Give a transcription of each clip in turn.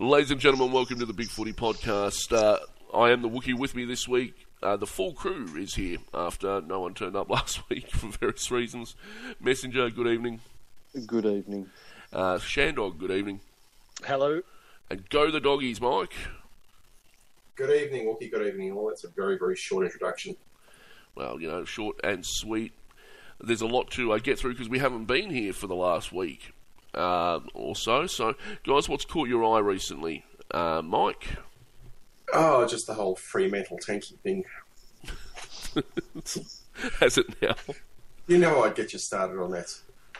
Ladies and gentlemen, welcome to the Big Footy Podcast. Uh, I am the Wookie with me this week. Uh, the full crew is here after no one turned up last week for various reasons. Messenger, good evening. Good evening. Uh, Shandog, good evening. Hello. And go the doggies, Mike. Good evening, Wookie. Good evening, all. That's a very, very short introduction. Well, you know, short and sweet. There's a lot to uh, get through because we haven't been here for the last week uh, or so. So, guys, what's caught your eye recently? Uh, Mike? Oh, just the whole Fremantle tanking thing. Has it now? You know I'd get you started on that.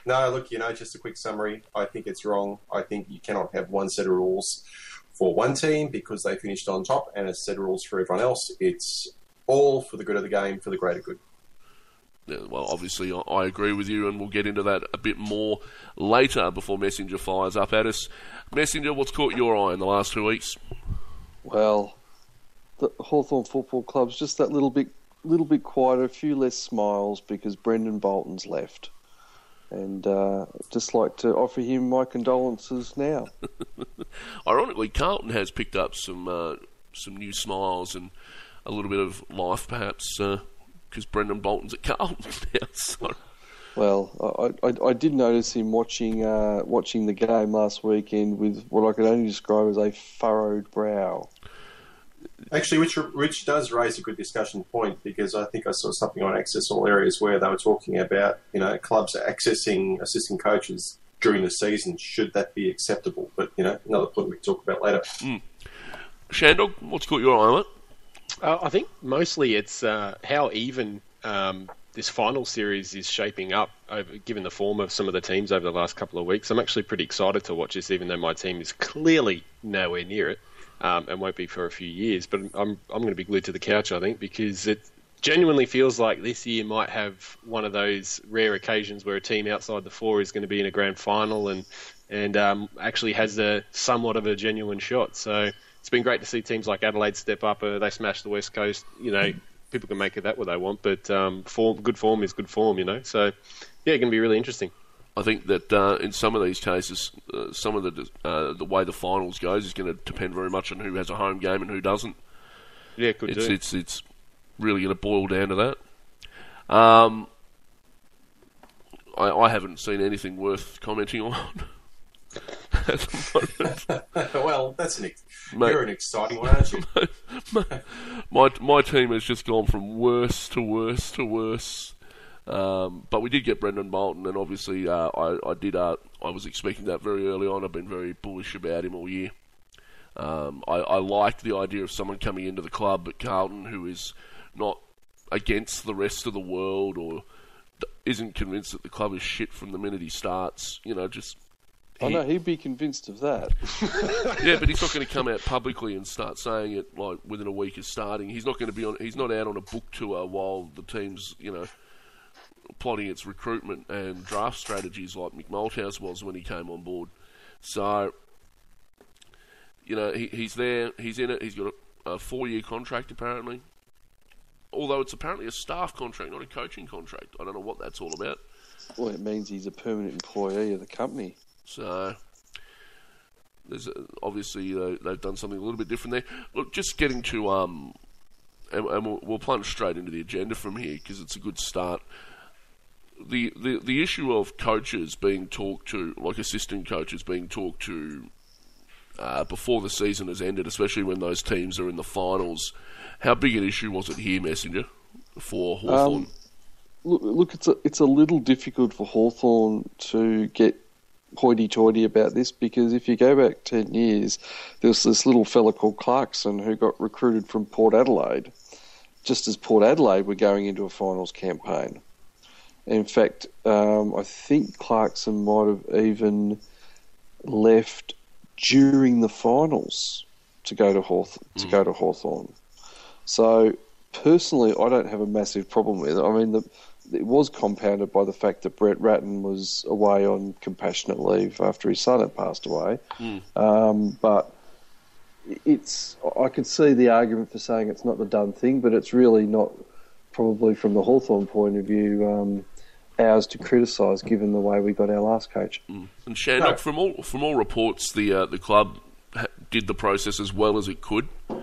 No, look, you know, just a quick summary. I think it's wrong. I think you cannot have one set of rules for one team because they finished on top and a set of rules for everyone else. It's all for the good of the game, for the greater good. Well, obviously, I agree with you, and we'll get into that a bit more later before Messenger fires up at us. Messenger, what's caught your eye in the last two weeks? Well, the Hawthorn Football Club's just that little bit, little bit quieter, a few less smiles because Brendan Bolton's left, and uh, just like to offer him my condolences now. Ironically, Carlton has picked up some uh, some new smiles and a little bit of life, perhaps. Uh, because Brendan Bolton's at Carlton now. So. Well, I, I, I, did notice him watching uh, watching the game last weekend with what I could only describe as a furrowed brow. Actually, which which does raise a good discussion point because I think I saw something on Access All Areas where they were talking about you know clubs accessing assistant coaches during the season. Should that be acceptable? But you know another point we can talk about later. Mm. Shandog, what's caught your eye on it? Uh, I think mostly it's uh, how even um, this final series is shaping up, over, given the form of some of the teams over the last couple of weeks. I'm actually pretty excited to watch this, even though my team is clearly nowhere near it um, and won't be for a few years. But I'm I'm going to be glued to the couch, I think, because it genuinely feels like this year might have one of those rare occasions where a team outside the four is going to be in a grand final and and um, actually has a somewhat of a genuine shot. So it's been great to see teams like Adelaide step up. Uh, they smashed the West Coast. You know, people can make it that what they want, but um, form, good form is good form. You know, so yeah, it's going to be really interesting. I think that uh, in some of these cases, uh, some of the uh, the way the finals goes is going to depend very much on who has a home game and who doesn't. Yeah, could it's, do. It's it's really going to boil down to that. Um, I, I haven't seen anything worth commenting on. well, that's an Mate, you're an exciting one, aren't you? my my team has just gone from worse to worse to worse. Um, but we did get Brendan Bolton, and obviously uh, I, I did. Uh, I was expecting that very early on. I've been very bullish about him all year. Um, I, I like the idea of someone coming into the club at Carlton who is not against the rest of the world or isn't convinced that the club is shit from the minute he starts. You know, just he, oh no, he'd be convinced of that. yeah, but he's not going to come out publicly and start saying it like within a week of starting. He's not going to be on. He's not out on a book tour while the team's you know plotting its recruitment and draft strategies like Mick Malthouse was when he came on board. So you know he, he's there. He's in it. He's got a, a four-year contract apparently. Although it's apparently a staff contract, not a coaching contract. I don't know what that's all about. Well, it means he's a permanent employee of the company. So there's obviously they've done something a little bit different there. Look, just getting to um, and, and we'll, we'll, plunge straight into the agenda from here because it's a good start. The, the the issue of coaches being talked to, like assistant coaches being talked to uh, before the season has ended, especially when those teams are in the finals. How big an issue was it here, Messenger, for Hawthorn? Um, look, look, it's a it's a little difficult for Hawthorn to get hoity-toity about this because if you go back 10 years, there was this little fella called Clarkson who got recruited from Port Adelaide just as Port Adelaide were going into a finals campaign. In fact, um, I think Clarkson might have even left during the finals to go to Hawth- mm. to go to Hawthorn. So personally, I don't have a massive problem with it. I mean, the it was compounded by the fact that Brett Ratten was away on compassionate leave after his son had passed away. Mm. Um, but it's I could see the argument for saying it's not the done thing, but it's really not probably from the Hawthorn point of view um, ours to criticise given the way we got our last coach. Mm. And Shandog, no. from all from all reports, the uh, the club did the process as well as it could. yeah,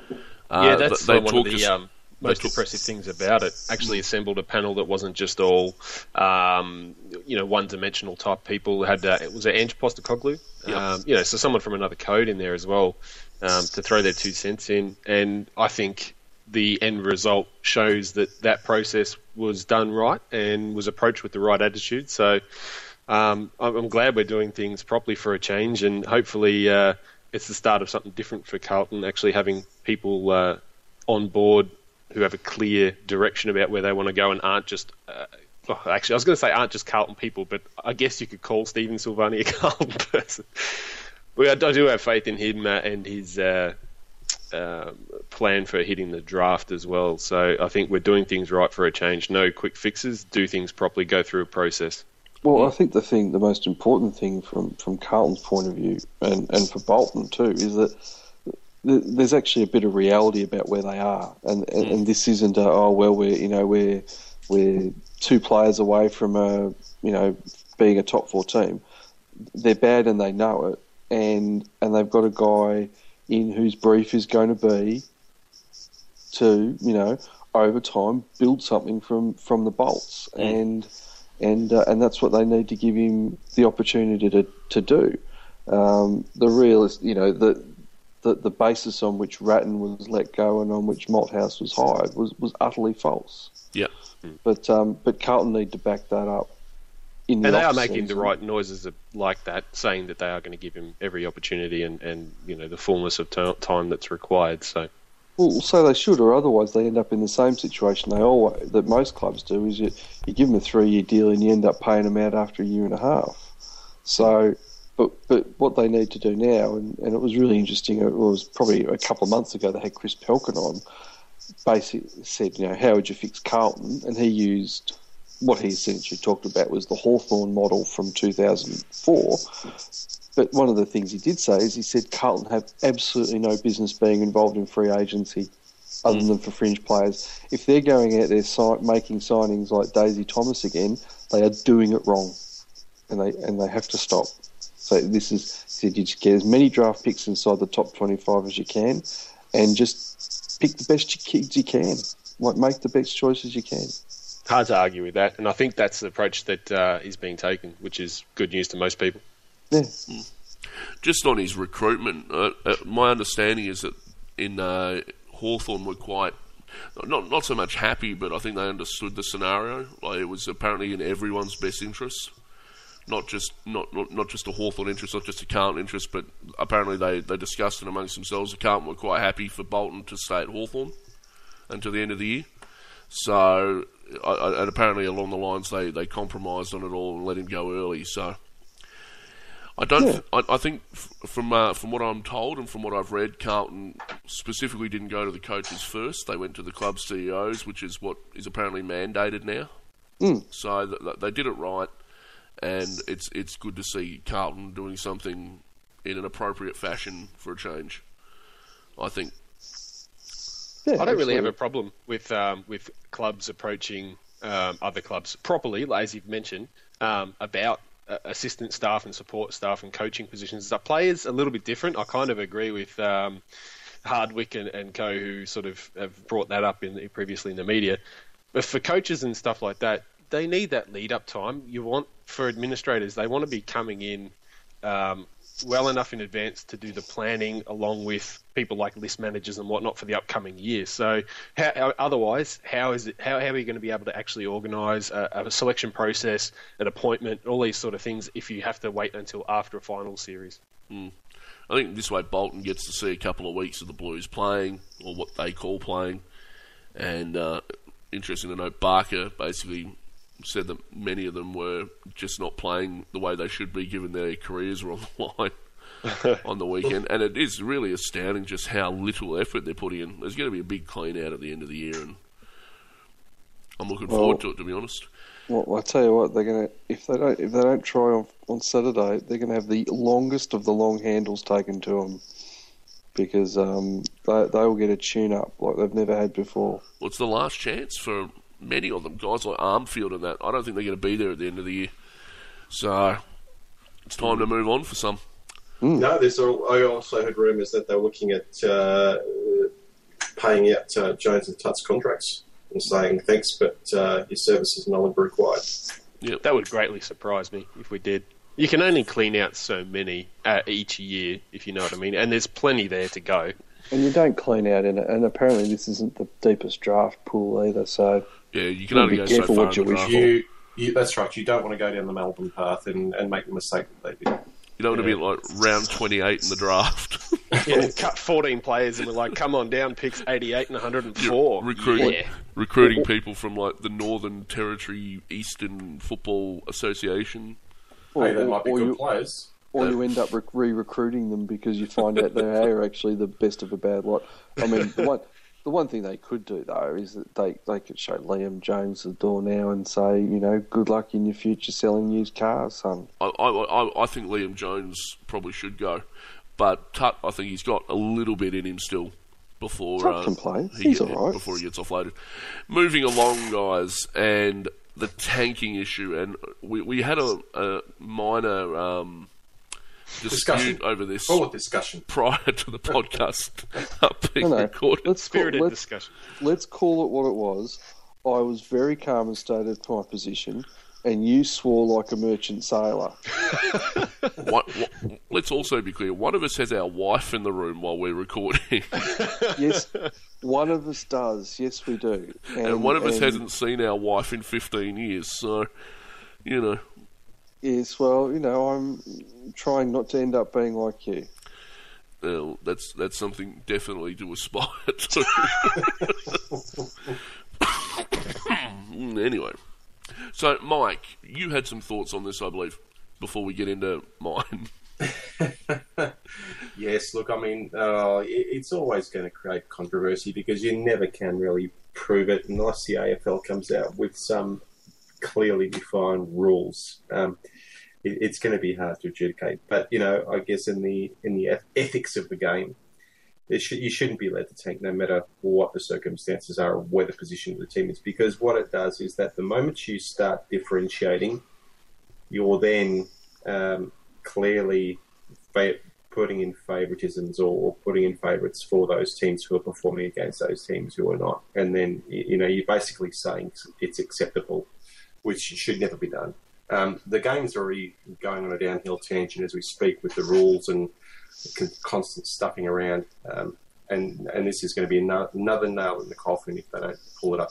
Uh, that's they one of talked the us- um, most impressive things about it. Actually, assembled a panel that wasn't just all, um, you know, one-dimensional type people. Had uh, it was it Ange Postecoglou, Yep. um, you know, so someone from another code in there as well um, to throw their two cents in. And I think the end result shows that that process was done right and was approached with the right attitude. So um, I'm, I'm glad we're doing things properly for a change, and hopefully uh, it's the start of something different for Carlton. Actually, having people uh, on board who have a clear direction about where they want to go and aren't just. Uh, oh, actually, I was going to say aren't just Carlton people, but I guess you could call Stephen Silvagni a Carlton person. We, I do have faith in him uh, and his uh, um, plan for hitting the draft as well. So I think we're doing things right for a change. No quick fixes. Do things properly. Go through a process. Well, I think the thing, the most important thing from, from Carlton's point of view, and, and for Bolton too, is that th- there's actually a bit of reality about where they are, and and, and this isn't a, oh well we're you know we're we're two players away from a you know being a top four team. They're bad and they know it, and and they've got a guy in whose brief is going to be to you know over time build something from from the bolts. And and uh, and that's what they need to give him the opportunity to to do. Um, the real, is you know, the, the the basis on which Ratten was let go and on which Malthouse was hired was, was utterly false. Yeah. But um, but Carlton need to back that up. In the And they are off-season. making the right noises like that, saying that they are going to give him every opportunity and, and you know the fullness of t- time that's required. So Well, so they should, or otherwise they end up in the same situation they always that most clubs do. Is you you give them a three year deal and you end up paying them out after a year and a half. So, but but what they need to do now, and, and it was really interesting. It was probably a couple of months ago they had Chris Pelchen on. Basically said, you know, how would you fix Carlton? And he used what he essentially talked about was the Hawthorn model from 2004. But one of the things he did say is he said Carlton have absolutely no business being involved in free agency other mm. than for fringe players. If they're going out there si- making signings like Daisy Thomas again, they are doing it wrong, and they and they have to stop. So this is said you just get as many draft picks inside the top twenty-five as you can, and just pick the best kids you can. Like make the best choices you can. hard to argue with that. And I think that's the approach that uh, is being taken, which is good news to most people. Yeah. Just on his recruitment, uh, uh, my understanding is that in uh, Hawthorn were quite not not so much happy, but I think they understood the scenario. Like it was apparently in everyone's best interest, not just not not, not just a Hawthorn interest, not just a Carlton interest, but apparently they, they discussed it amongst themselves. The Carlton were quite happy for Bolton to stay at Hawthorn until the end of the year. So, I, I, and apparently along the lines they, they compromised on it all and let him go early. So, I don't. Yeah. I, I think f- from uh, from what I'm told and from what I've read, Carlton specifically didn't go to the coaches first. They went to the club CEOs, which is what is apparently mandated now. So th- th- they did it right, and it's it's good to see Carlton doing something in an appropriate fashion for a change. I think. Yeah, I don't really have a problem with um, with clubs approaching um, other clubs properly, as you've mentioned, um, about uh, assistant staff and support staff and coaching positions. The players a little bit different. I kind of agree with um, Hardwick and, and co, who sort of have brought that up in the, previously in the media. But for coaches and stuff like that, they need that lead up time. You want for administrators, they want to be coming in um, well enough in advance to do the planning along with people like list managers and whatnot for the upcoming year. So, how, otherwise, how is it? How, how are you going to be able to actually organise a, a selection process, an appointment, all these sort of things if you have to wait until after a final series? I think this way Bolton gets to see a couple of weeks of the Blues playing, or what they call playing. And uh, interesting to note, Barker basically said that many of them were just not playing the way they should be, given their careers were on the line on the weekend. And it is really astounding just how little effort they're putting in. There's going to be a big clean out at the end of the year, and I'm looking Well- forward to it. To be honest, Well, I tell you what, they're gonna if they don't if they don't try on on Saturday, they're gonna have the longest of the long handles taken to them because um, they they will get a tune up like they've never had before. well, it's the last chance for many of them, guys like Armfield and that. I don't think they're going to be there at the end of the year, so it's time to move on for some. No, there's. All, I also heard rumours that they're looking at uh, paying out uh, Jones and Tut's contracts and saying thanks, but uh, your services no longer required. That would greatly surprise me if we did. You can only clean out so many uh, each year, if you know what I mean, and there's plenty there to go. And you don't clean out in it. And apparently, this isn't the deepest draft pool either. So Yeah, you can only be go so far what in you wish You, You, you, that's right. You don't want to go down the Melbourne path and, and make the mistake that they did. You don't want to be like round 28 in the draft. Yeah, cut 14 players, and we're like, come on down, picks 88 and 104. recruiting Yeah. recruiting people from like the Northern Territory Eastern Football Association. or, hey, they might be good you, players. or you end up re- re-recruiting them because you find out they are actually the best of a bad lot. I mean, the one the one thing they could do though is that they they could show Liam Jones the door now and say, you know, good luck in your future selling used cars, son. I, I, I, think Liam Jones probably should go, but Tut, I think he's got a little bit in him still before uh, he He's get- all right. before he gets offloaded. Moving along, guys, and the tanking issue, and we we had a, a minor um, dispute Discussion. over this Full of discussion. prior to the podcast being No, no. recorded. Let's call, let's, discussion. let's call it what it was. I was very calm and stated my position, and you swore like a merchant sailor. What, what, let's also be clear. One of us has our wife in the room while we're recording, Yes, one of us does. Yes, we do. and one of us and- hasn't seen our wife in 15 years. So, you know, Yes, well, you know, I'm trying not to end up being like you. uh, that's that's something definitely to aspire to. anyway, so Mike, you had some thoughts on this, I believe, before we get into mine. Yes, look, I mean, uh, it, it's always going to create controversy because you never can really prove it unless the AFL comes out with some clearly defined rules. Um, it, it's going to be hard to adjudicate, but you know, I guess in the in the ethics of the game, should, you shouldn't be led to tank no matter what the circumstances are or where the position of the team is, because what it does is that the moment you start differentiating, you're then um, clearly fa- putting in favoritisms or putting in favourites for those teams who are performing against those teams who are not. And then, you know, you're basically saying it's acceptable, which should never be done. Um, the game's already going on a downhill tangent as we speak with the rules and constant stuffing around. Um, and, and this is going to be another nail in the coffin if they don't pull it up.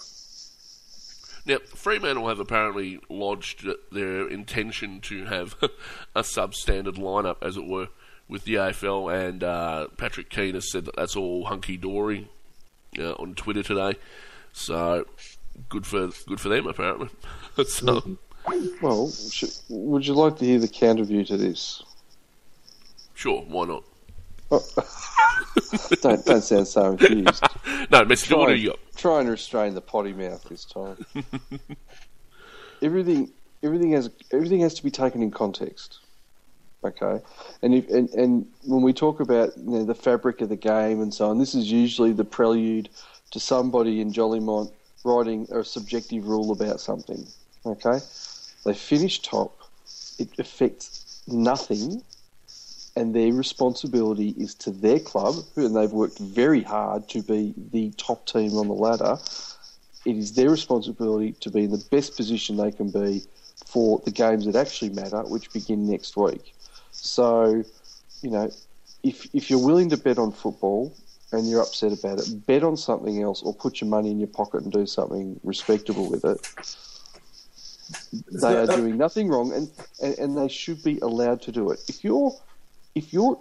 Now, Fremantle have apparently lodged their intention to have a substandard lineup, as it were, with the AFL, and uh, Patrick Keane has said that that's all hunky dory uh, on Twitter today. So good for good for them, apparently. so, Well, would you like to hear the counter view to this? sure, why not? Oh. Don't don't sound so enthused. No, what Try, do you got? try and restrain the potty mouth this time. everything, everything has everything has to be taken in context. Okay, and if and, and when we talk about you know, the fabric of the game and so on, this is usually the prelude to somebody in Jolimont writing a subjective rule about something. Okay, they finish top. It affects nothing and their responsibility is to their club, and they've worked very hard to be the top team on the ladder. It is their responsibility to be in the best position they can be for the games that actually matter, which begin next week. So, you know, if if you're willing to bet on football and you're upset about it, bet on something else or put your money in your pocket and do something respectable with it. They are doing nothing wrong, and, and, and they should be allowed to do it. If you're if you're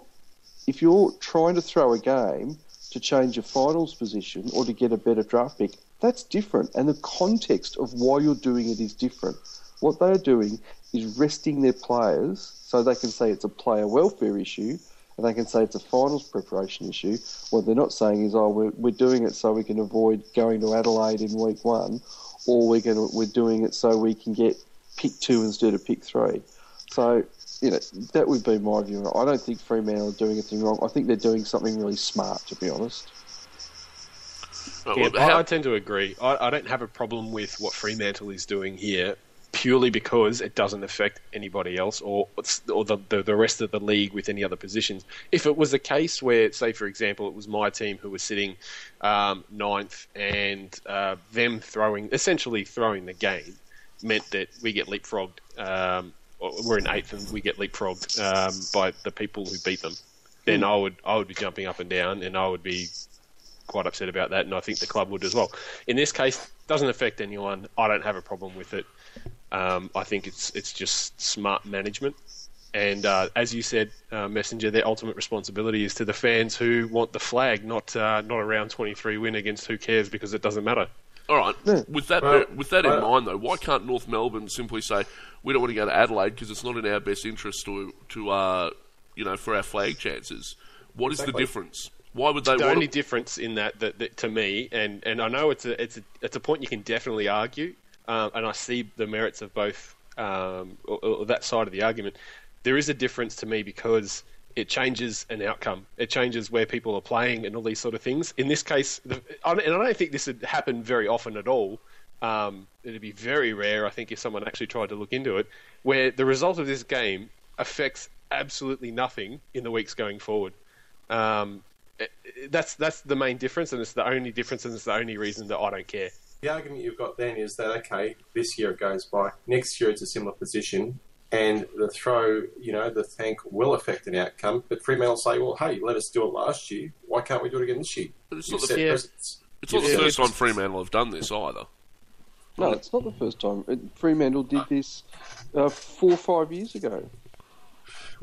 if you're trying to throw a game to change your finals position or to get a better draft pick, that's different. And the context of why you're doing it is different. What they are doing is resting their players so they can say it's a player welfare issue and they can say it's a finals preparation issue. What they're not saying is, oh, we're, we're doing it so we can avoid going to Adelaide in week one, or we're going to, we're doing it so we can get pick two instead of pick three. So you know, that would be my view. I don't think Fremantle are doing anything wrong. I think they're doing something really smart, to be honest. Yeah, I, I tend to agree. I, I don't have a problem with what Fremantle is doing here, purely because it doesn't affect anybody else or or the, the, the rest of the league with any other positions. If it was a case where, say, for example, it was my team who was sitting um, ninth and uh, them throwing essentially throwing the game meant that we get leapfrogged. Um, we're in eighth and we get leapfrogged um, by the people who beat them. Then I would I would be jumping up and down and I would be quite upset about that, and I think the club would as well. In this case, doesn't affect anyone. I don't have a problem with it. Um, I think it's it's just smart management. And uh, as you said, uh, Messenger, their ultimate responsibility is to the fans who want the flag, not uh, not a round 23 win against who cares because it doesn't matter. All right. With that Well, with that in well- mind, though, why can't North Melbourne simply say we don't want to go to Adelaide because it's not in our best interest to to uh, you know for our flag chances? What is the difference? Why would they the want only to- difference in that, that, that to me, and, and I know it's a it's a it's a point you can definitely argue, um, and I see the merits of both um, or, or that side of the argument. There is a difference to me because it changes an outcome. It changes where people are playing and all these sort of things. In this case, the, and I don't think this would happen very often at all. Um, it'd be very rare, I think, if someone actually tried to look into it, where the result of this game affects absolutely nothing in the weeks going forward. Um, that's that's the main difference, and it's the only difference, and it's the only reason that I don't care. The argument you've got then is that okay, this year it goes by, next year it's a similar position, and the throw, you know, the tank will affect an outcome. But Fremantle say, well, hey, let us do it last year. Why can't we do it again this year? But it's You've not the- set Yeah. It's not the first time Fremantle have done this either. No, it's not the first time. It- Fremantle did this uh, four or five years ago.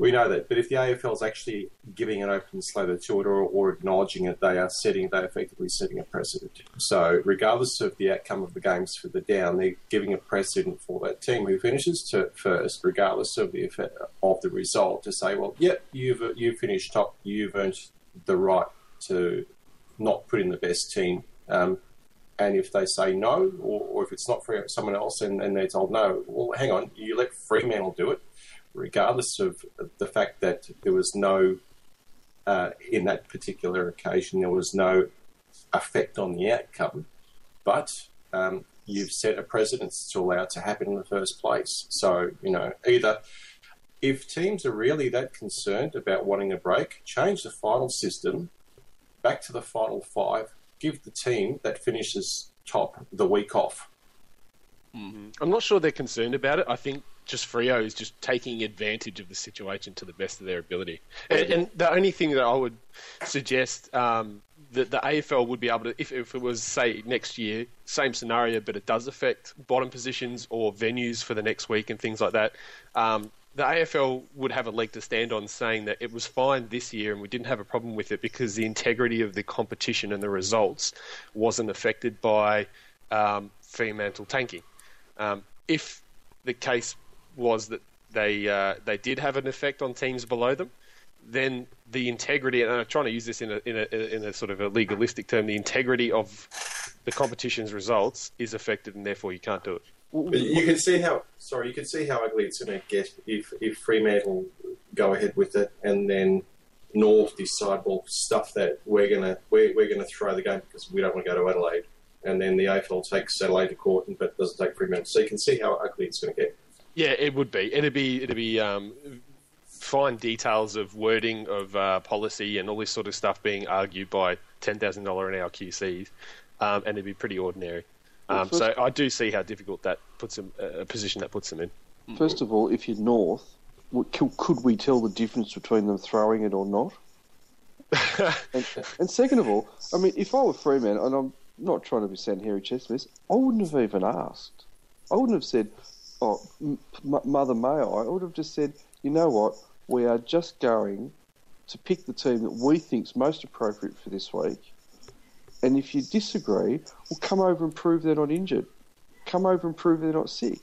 We know that, but if the AFL is actually giving an open slather to it or, or acknowledging it, they are setting, they're effectively setting a precedent. So, regardless of the outcome of the games for the down, they're giving a precedent for that team who finishes to first, regardless of the effect of the result, to say, well, yep, you've you've finished top, you've earned the right to not put in the best team. Um, and if they say no, or, or if it's not for someone else and, and they're told no, well, hang on, you let Fremantle do it regardless of the fact that there was no, uh, in that particular occasion, there was no effect on the outcome, but um, you've set a precedence to allow it to happen in the first place. So, you know, either if teams are really that concerned about wanting a break, change the final system back to the final five, give the team that finishes top the week off. I'm not sure they're concerned about it. I think just Freo is just taking advantage of the situation to the best of their ability. And, and the only thing that I would suggest um, that the AFL would be able to, if, if it was, say, next year, same scenario, but it does affect bottom positions or venues for the next week and things like that. Um, the AFL would have a leg to stand on saying that it was fine this year and we didn't have a problem with it because the integrity of the competition and the results wasn't affected by um, Fremantle tanking. Um, if the case was that they uh, they did have an effect on teams below them, then the integrity, and I'm trying to use this in a, in a in a sort of a legalistic term, the integrity of the competition's results is affected, and therefore you can't do it. But you can see how sorry, you can see how ugly it's going to get if if Fremantle go ahead with it, and then North decide well stuff that we're gonna we're, we're gonna throw the game because we don't want to go to Adelaide, and then the AFL takes Adelaide to court, and but doesn't take Fremantle. So you can see how ugly it's going to get. Yeah, it would be. It'd be it'd be um, fine details of wording of uh, policy and all this sort of stuff being argued by ten thousand dollar an hour QCs, um, and it'd be pretty ordinary. Um, Well, so I do see how difficult that puts them uh, a position that puts them in. First of all, if you're North, could could we tell the difference between them throwing it or not? and, and second of all, I mean, if I were Freeman, and I'm not trying to be sound for this, I wouldn't have even asked. I wouldn't have said, "Oh, m- Mother, may I?" I would have just said, "You know what? We are just going to pick the team that we think's most appropriate for this week, and if you disagree, well, come over and prove they're not injured. Come over and prove they're not sick.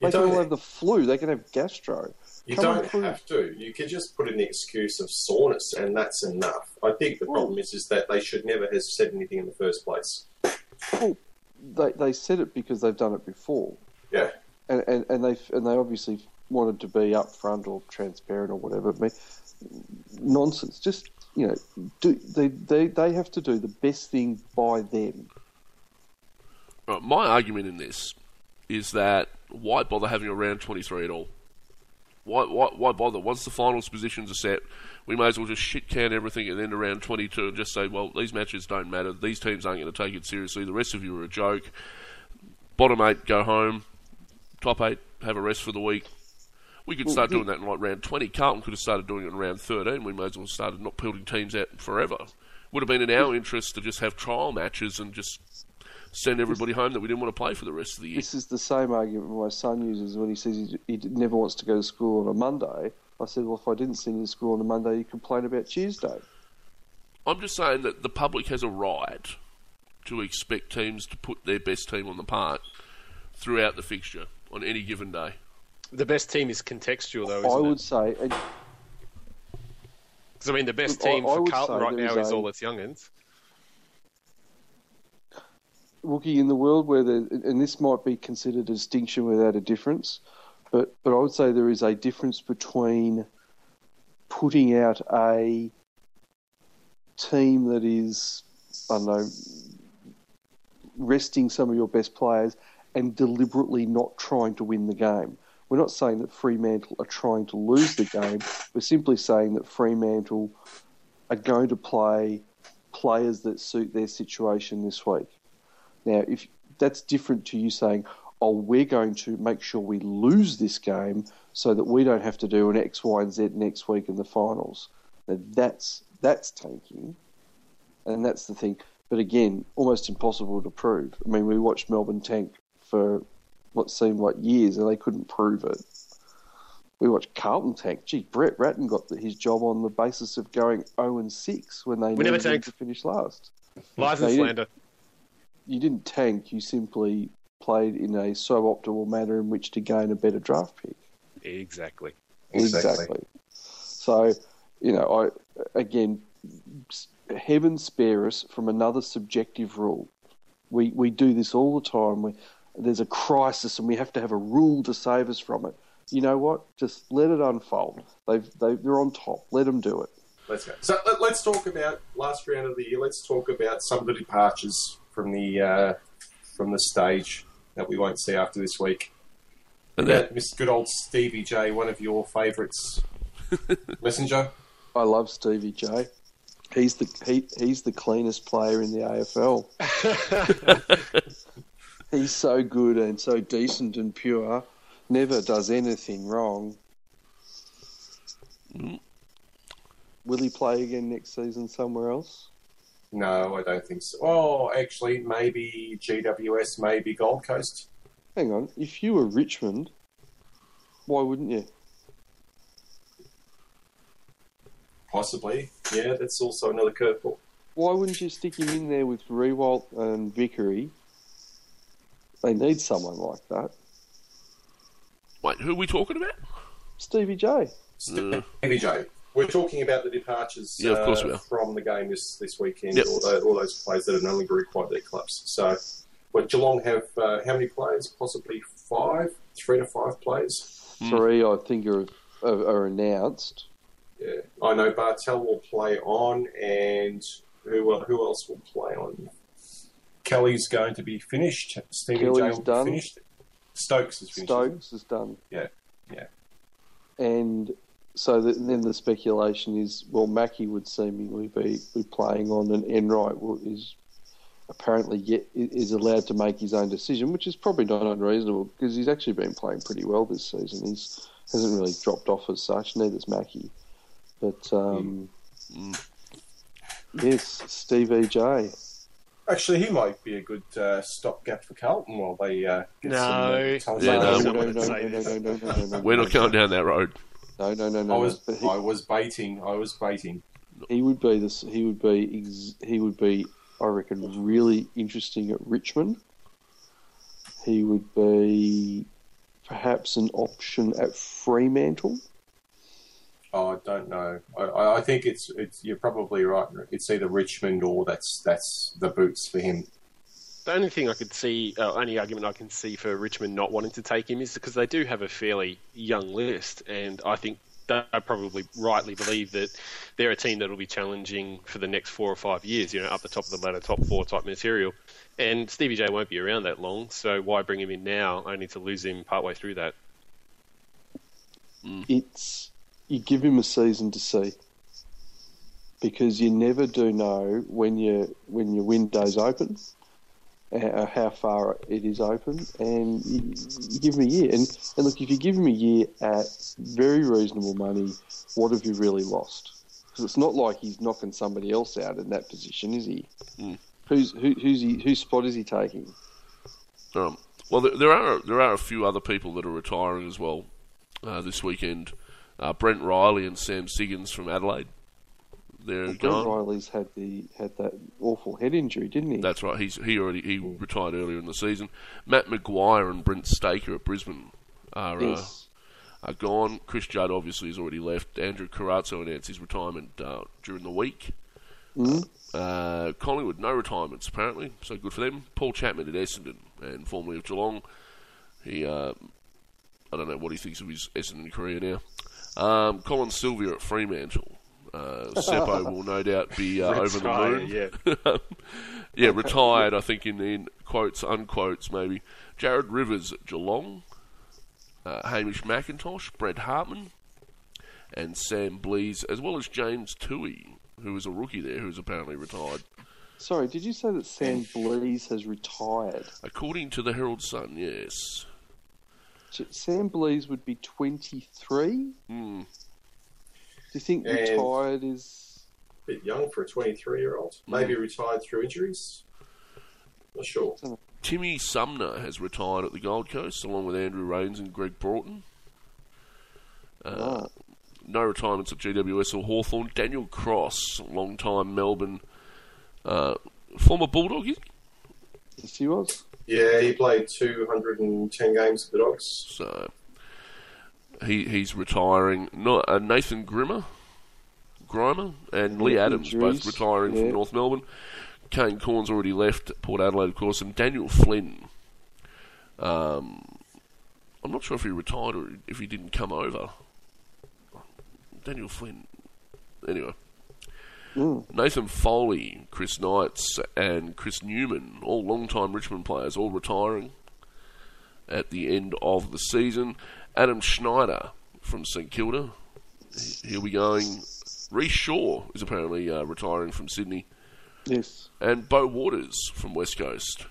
They can don't- all have the flu. They can have gastro. You Come don't prove- have to. You can just put in the excuse of soreness, and that's enough. I think the Well- problem is is that they should never have said anything in the first place. Well, they they said it because they've done it before, Yeah. And and, and they and they obviously wanted to be upfront or transparent or whatever. I mean, nonsense. Just you know, do they they they have to do the best thing by them. Right, my argument in this is that why bother having a round 23 at all? Why, why, why bother? Once the finals positions are set, we may as well just shit can everything and then around 22 and just say, well, these matches don't matter. These teams aren't going to take it seriously. The rest of you are a joke. Bottom eight, go home. Top eight, have a rest for the week. We could start doing that in like round 20. Carlton could have started doing it in round 13. We may as well have started not building teams out forever. Would have been in our interest to just have trial matches and just send everybody home that we didn't want to play for the rest of the year. This is the same argument my son uses when he says he, he never wants to go to school on a Monday. I said, well, if I didn't send you to school on a Monday, you complain about Tuesday. I'm just saying that the public has a right to expect teams to put their best team on the park throughout the fixture on any given day. The best team is contextual, though, I isn't would it? say, uh, Because I mean, the best Look, I- team I for Carlton right now is is a- all its youngins. Wookie, in the world where there, and this might be considered a distinction without a difference, but but I would say there is a difference between putting out a team that is, I don't know, resting some of your best players and deliberately not trying to win the game. We're not saying that Fremantle are trying to lose the game. We're simply saying that Fremantle are going to play players that suit their situation this week. Now, if that's different to you saying, "Oh, we're going to make sure we lose this game so that we don't have to do an X, Y, and Z next week in the finals," now that's that's tanking, and that's the thing. But again, almost impossible to prove. I mean, we watched Melbourne tank for what seemed like years, and they couldn't prove it. We watched Carlton tank. Gee, Brett Ratten got his job on the basis of going 0 and 6 when they We never needed him tanked. to finish last Lies No, and you- slander. you didn't tank. You simply played in a suboptimal manner in which to gain a better draft pick. Exactly. Exactly. So, you know, I again, heaven spare us from another subjective rule. We we do this all the time. We, there's a crisis, and we have to have a rule to save us from it. You know what? Just let it unfold. They've they, they're on top. Let them do it. Let's go. So let, let's talk about last round of the year. Let's talk about some of the departures from the uh, from the stage that we won't see after this week. And Yeah, that, Mr. Good old Stevie J, one of your favourites. Messenger. I love Stevie J. He's the he, he's the cleanest player in the AFL. he's so good and so decent and pure. Never does anything wrong. Mm. Will he play again next season somewhere else? No, I don't think so. Oh, actually, maybe GWS, maybe Gold Coast. Hang on. If you were Richmond, why wouldn't you? Possibly. Yeah, that's also another curveball. Why wouldn't you stick him in there with Riewoldt and Vickery? They need someone like that. wait, who are we talking about? Stevie J. Uh, Stevie J. We're talking about the departures Yeah, of course uh, we are. from the game this, this weekend, Yep. all, those, all those players that have no longer required their clubs. So, what Geelong have uh, how many players? Possibly five, three to five players. Hmm. Three, I think, are, are, are announced. Yeah, I know Bartel will play on, and who who else will play on? Kelly's going to be finished. Stevie J Kelly's will done. be finished. Stokes is finished. Stokes is done. Yeah, yeah. And so the, then the speculation is, well, Mackie would seemingly be, be playing on, and Enright will, is apparently yet is allowed to make his own decision, which is probably not unreasonable because he's actually been playing pretty well this season. He's hasn't really dropped off as such. Neither's Mackie, but um, yes, Steve E. J. Actually, he might be a good uh, stopgap for Carlton while they uh, get No. some. Uh, Yeah, no, no, no, no, no, no, no, no, no, no, no, we're not going down that road. No, no, no, no. I no. was But he- I was baiting. I was baiting. He would be this. He would be. Ex, he would be. I reckon really interesting at Richmond. He would be perhaps an option at Fremantle. Oh, I don't know. I- I, I think it's it's. You're probably right. It's either Richmond or that's that's the boots for him. The only thing I could see, uh, only argument I can see for Richmond not wanting to take him is because they do have a fairly young list, and I think they probably rightly believe that they're a team that will be challenging for the next four or five years. You know, up the top of the ladder, top four type material. And Stevie J won't be around that long, so why bring him in now only to lose him partway through that? It's you give him a season to see because you never do know when you when your window's open, uh, how far it is open, and you, you give him a year. And, and look, if you give him a year at very reasonable money, what have you really lost? Because it's not like he's knocking somebody else out in that position, is he? Mm. Who's who, who's he? Whose spot is he taking? Um, well, there, there are there are a few other people that are retiring as well uh, this weekend. Uh, Brent Reilly and Sam Siggins from Adelaide. They're Brent. Reilly's had the had that awful head injury, didn't he? That's right. He's he already he retired earlier in the season. Matt Maguire and Brent Staker at Brisbane are uh, are gone. Chris Judd obviously has already left. Andrew Carrazzo announced his retirement uh, during the week. Mm? Uh, Collingwood, no retirements apparently, so good for them. Paul Chapman at Essendon and formerly of Geelong. He, uh, I don't know what he thinks of his Essendon career now. Um, Colin Sylvia at Fremantle. Uh, Seppo will no doubt be uh, over the moon. yeah. yeah, retired, I think, in, in quotes, unquotes, maybe. Jared Rivers at Geelong. Uh, Hamish McIntosh, Brett Hartman, and Sam Blease, as well as James Tui, who was a rookie there, who's apparently retired. Sorry, did you say that Sam Blease has retired? According to the Herald Sun, yes. J- Sam Blease would be 23? Hmm. Do you think And- retired is. A bit young for a 23 year old. Maybe retired through injuries. Not sure. Timmy Sumner has retired at the Gold Coast, along with Andrew Raines and Greg Broughton. Uh, no retirements at GWS or Hawthorn. Daniel Cross, long-time Melbourne, uh, former Bulldog, is he? yes, he was. Yeah, he played 210 games for the Dogs. So he he's retiring. No, uh, Nathan Grimmer, Grimer, and Leigh Adams both retiring yeah. from North Melbourne. Kane Cornes already left Port Adelaide, of course, and Daniel Flynn. Um, I'm not sure if he retired or if he didn't come over. Daniel Flynn. Anyway. Mm. Nathan Foley, Chris Knights, and Chris Newman, all long-time Richmond players, all retiring at the end of the season. Adam Schneider from St Kilda, he- he'll be going. Rhyce Shaw is apparently uh, retiring from Sydney, Yes. and Beau Waters from West Coast.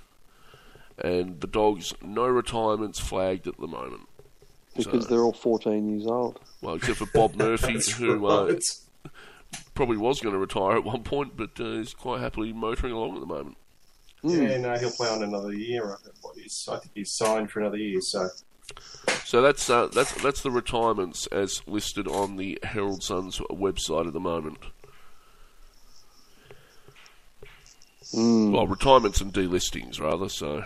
And the Dogs, no retirements flagged at the moment. Because So- they're all 14 years old. Well, except for Bob Murphy, That's who uh, right. Probably was going to retire at one point, but uh, is quite happily motoring along at the moment. Mm. Yeah, no, he'll play on another year. I think, he's, I think he's signed for another year. So So that's uh, that's that's the retirements as listed on the Herald Sun's website at the moment. Mm. Well, retirements and delistings rather. So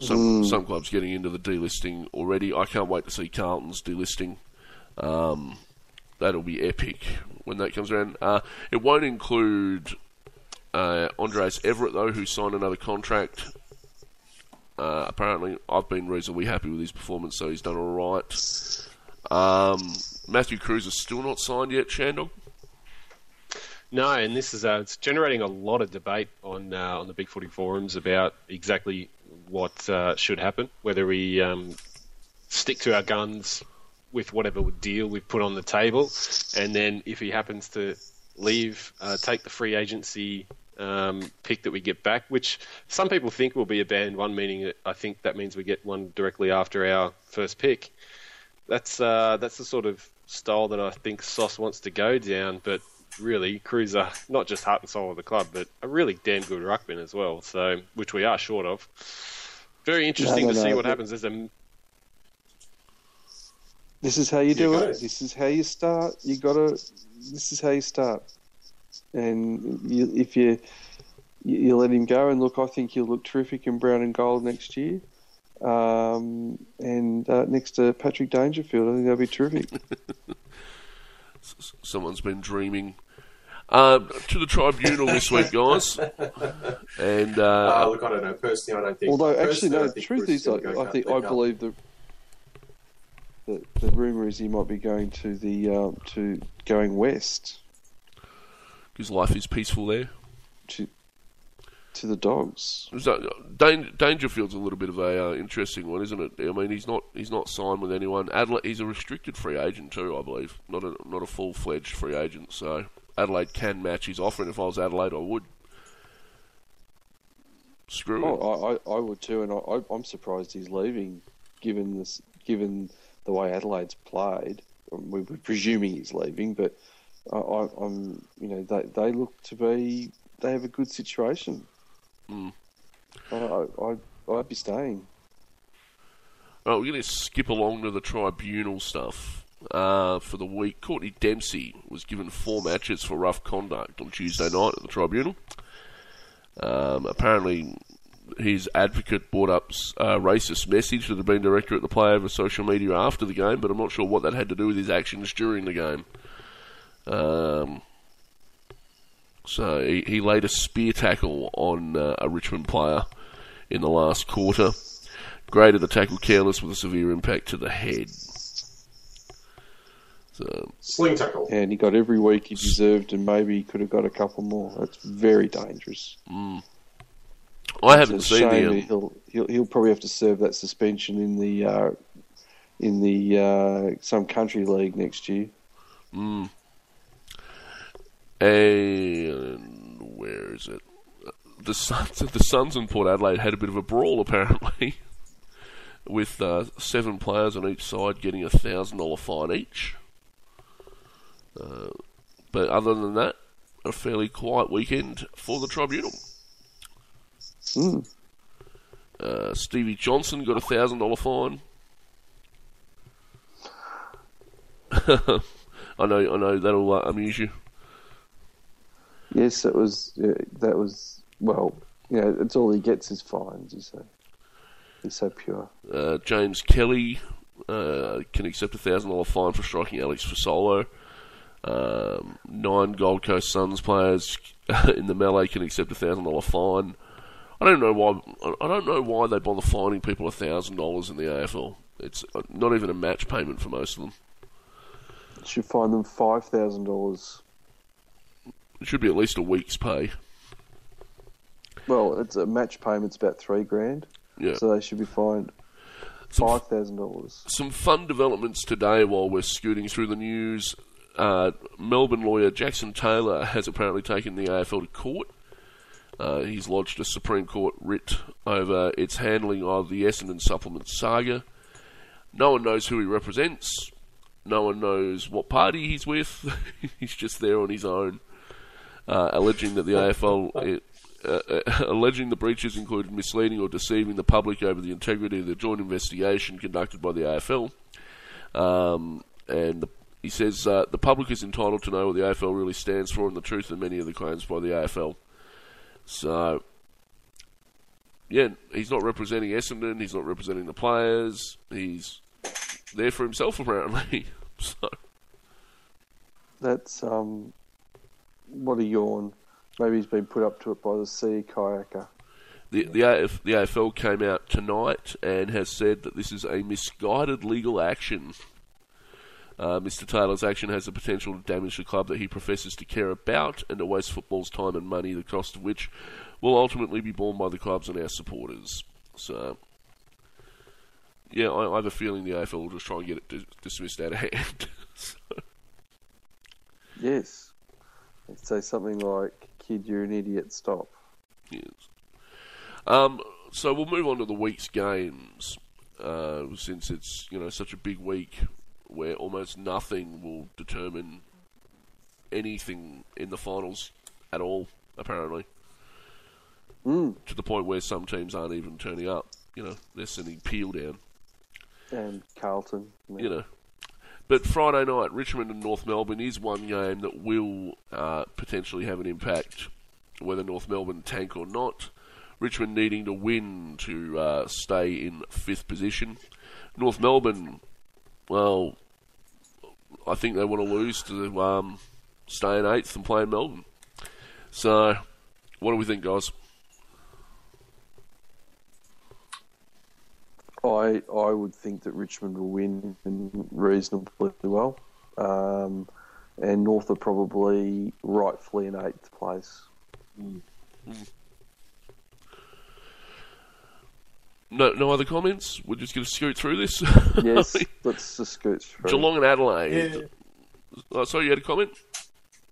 some some clubs getting into the delisting already. I can't wait to see Carlton's delisting. Um, that'll be epic when that comes around. Uh, it won't include uh, Andrejs Everitt though, who signed another contract. Uh, apparently, I've been reasonably happy with his performance, so he's done all right. Um, Matthew Cruz is still not signed yet, Shandog. No, and this is uh, it's generating a lot of debate on uh, on the big footy forums about exactly what uh, should happen. Whether we um, stick to our guns with whatever deal we've put on the table, and then if he happens to leave, uh, take the free agency um, pick that we get back, which some people think will be a band one, meaning that I think that means we get one directly after our first pick. That's uh, that's the sort of style that I think Sauce wants to go down, but really, Cruiser, not just heart and soul of the club, but a really damn good ruckman as well. So, which we are short of. Very interesting no, to see no, what happens. There's a This is how you do You it. This is how you start. You gotta. This is how you start. And you, if you, you you let him go, and look, I think he'll look terrific in brown and gold next year. Um, and uh, next to Patrick Dangerfield, I think that'll be terrific. Someone's been dreaming. Uh, to the tribunal this week, guys. And uh, uh, look, I don't know. Personally, I don't think. Although, actually, no. The truth is, I, I think I believe that. The, the rumor is he might be going to the uh, to going west His life is peaceful there. to to the dogs. So, Dan- Dangerfield's a little bit of a uh, interesting one, isn't it? I mean, he's not he's not signed with anyone. Adelaide, he's a restricted free agent too, I believe, not a not a full fledged free agent. So Adelaide can match his offer, and if I was Adelaide, I would. Screw it. Oh, I, I, I would too, and I, I'm surprised he's leaving, given this, given the way Adelaide's played. Um, We were presuming he's leaving, but I, I, I'm, you know, they they look to be they have a good situation. Mm. I, I, I'd be staying. Oh, we're going to skip along to the tribunal stuff uh, for the week. Courtenay Dempsey was given four matches for rough conduct on Tuesday night at the tribunal. Um, apparently, his advocate brought up a racist message that had been directed at the player over social media after the game, but I'm not sure what that had to do with his actions during the game. Um, so he, he laid a spear tackle on uh, a Richmond player in the last quarter. Graded the tackle careless with a severe impact to the head. So, Sling tackle. And he got every week he deserved, and maybe he could have got a couple more. That's very dangerous. I haven't seen the. He'll, he'll he'll probably have to serve that suspension in the uh, in the uh, some country league next year. and where is it? The Suns, the Suns and Port Adelaide had a bit of a brawl apparently, with uh, seven players on each side getting a thousand dollar fine each. Uh, but other than that, a fairly quiet weekend for the tribunal. Mm. Uh, Stevie Johnson got a thousand dollar fine. I know, I know that'll uh, amuse you. Yes, that was uh, that was well. You know, it's all he gets is fines. You say he's so pure. Uh, James Kelly uh, can accept a thousand dollar fine for striking Alex Fasolo. Um, nine Gold Coast Suns players in the melee can accept a thousand dollar fine. I don't know why. I don't know why they bother fining people a thousand dollars in the AFL. It's not even a match payment for most of them. Should fine them five thousand dollars. It should be at least a week's pay. Well, it's a match payment's about three grand, Yeah. so they should be fined five thousand dollars. some fun developments today while we're scooting through the news. Uh, Melbourne lawyer Jackson Taylor has apparently taken the AFL to court. Uh, he's lodged a Supreme Court writ over its handling of the Essendon supplement saga. No one knows who he represents. No one knows what party he's with. he's just there on his own, uh, alleging that the AFL. It, uh, uh, alleging the breaches included misleading or deceiving the public over the integrity of the joint investigation conducted by the AFL. Um, and the, he says uh, the public is entitled to know what the AFL really stands for and the truth of many of the claims by the AFL. So, yeah, he's not representing Essendon. He's not representing the players. He's there for himself, apparently. so, That's um, what a yawn. Maybe he's been put up to it by the sea kayaker. The the, AF, the AFL came out tonight and has said that this is a misguided legal action. Uh, Mr. Taylor's action has the potential to damage the club that he professes to care about and to waste football's time and money, the cost of which will ultimately be borne by the clubs and our supporters. So, yeah, I, I have a feeling the AFL will just try and get it dis- dismissed out of hand. So, Yes. It'd say something like, "Kid, you're an idiot. Stop." Yes. Um, so we'll move on to the week's games, uh, since it's you know such a big week where almost nothing will determine anything in the finals at all. Apparently, Mm. to the point where some teams aren't even turning up. You know, they're sending Peel down. And Carlton. You know. But Friday night, Richmond and North Melbourne is one game that will uh, potentially have an impact, whether North Melbourne tank or not. Richmond needing to win to uh, stay in fifth position. North Melbourne, well, I think they want to lose to um, stay in eighth and play in Melbourne. So, what do we think, guys? I I would think that Richmond will win reasonably well, um, and North are probably rightfully in eighth place. No, no other comments. We're just going to scoot through this. Yes, let's just scoot through. Geelong and Adelaide. Yeah. Oh, sorry, you had a comment.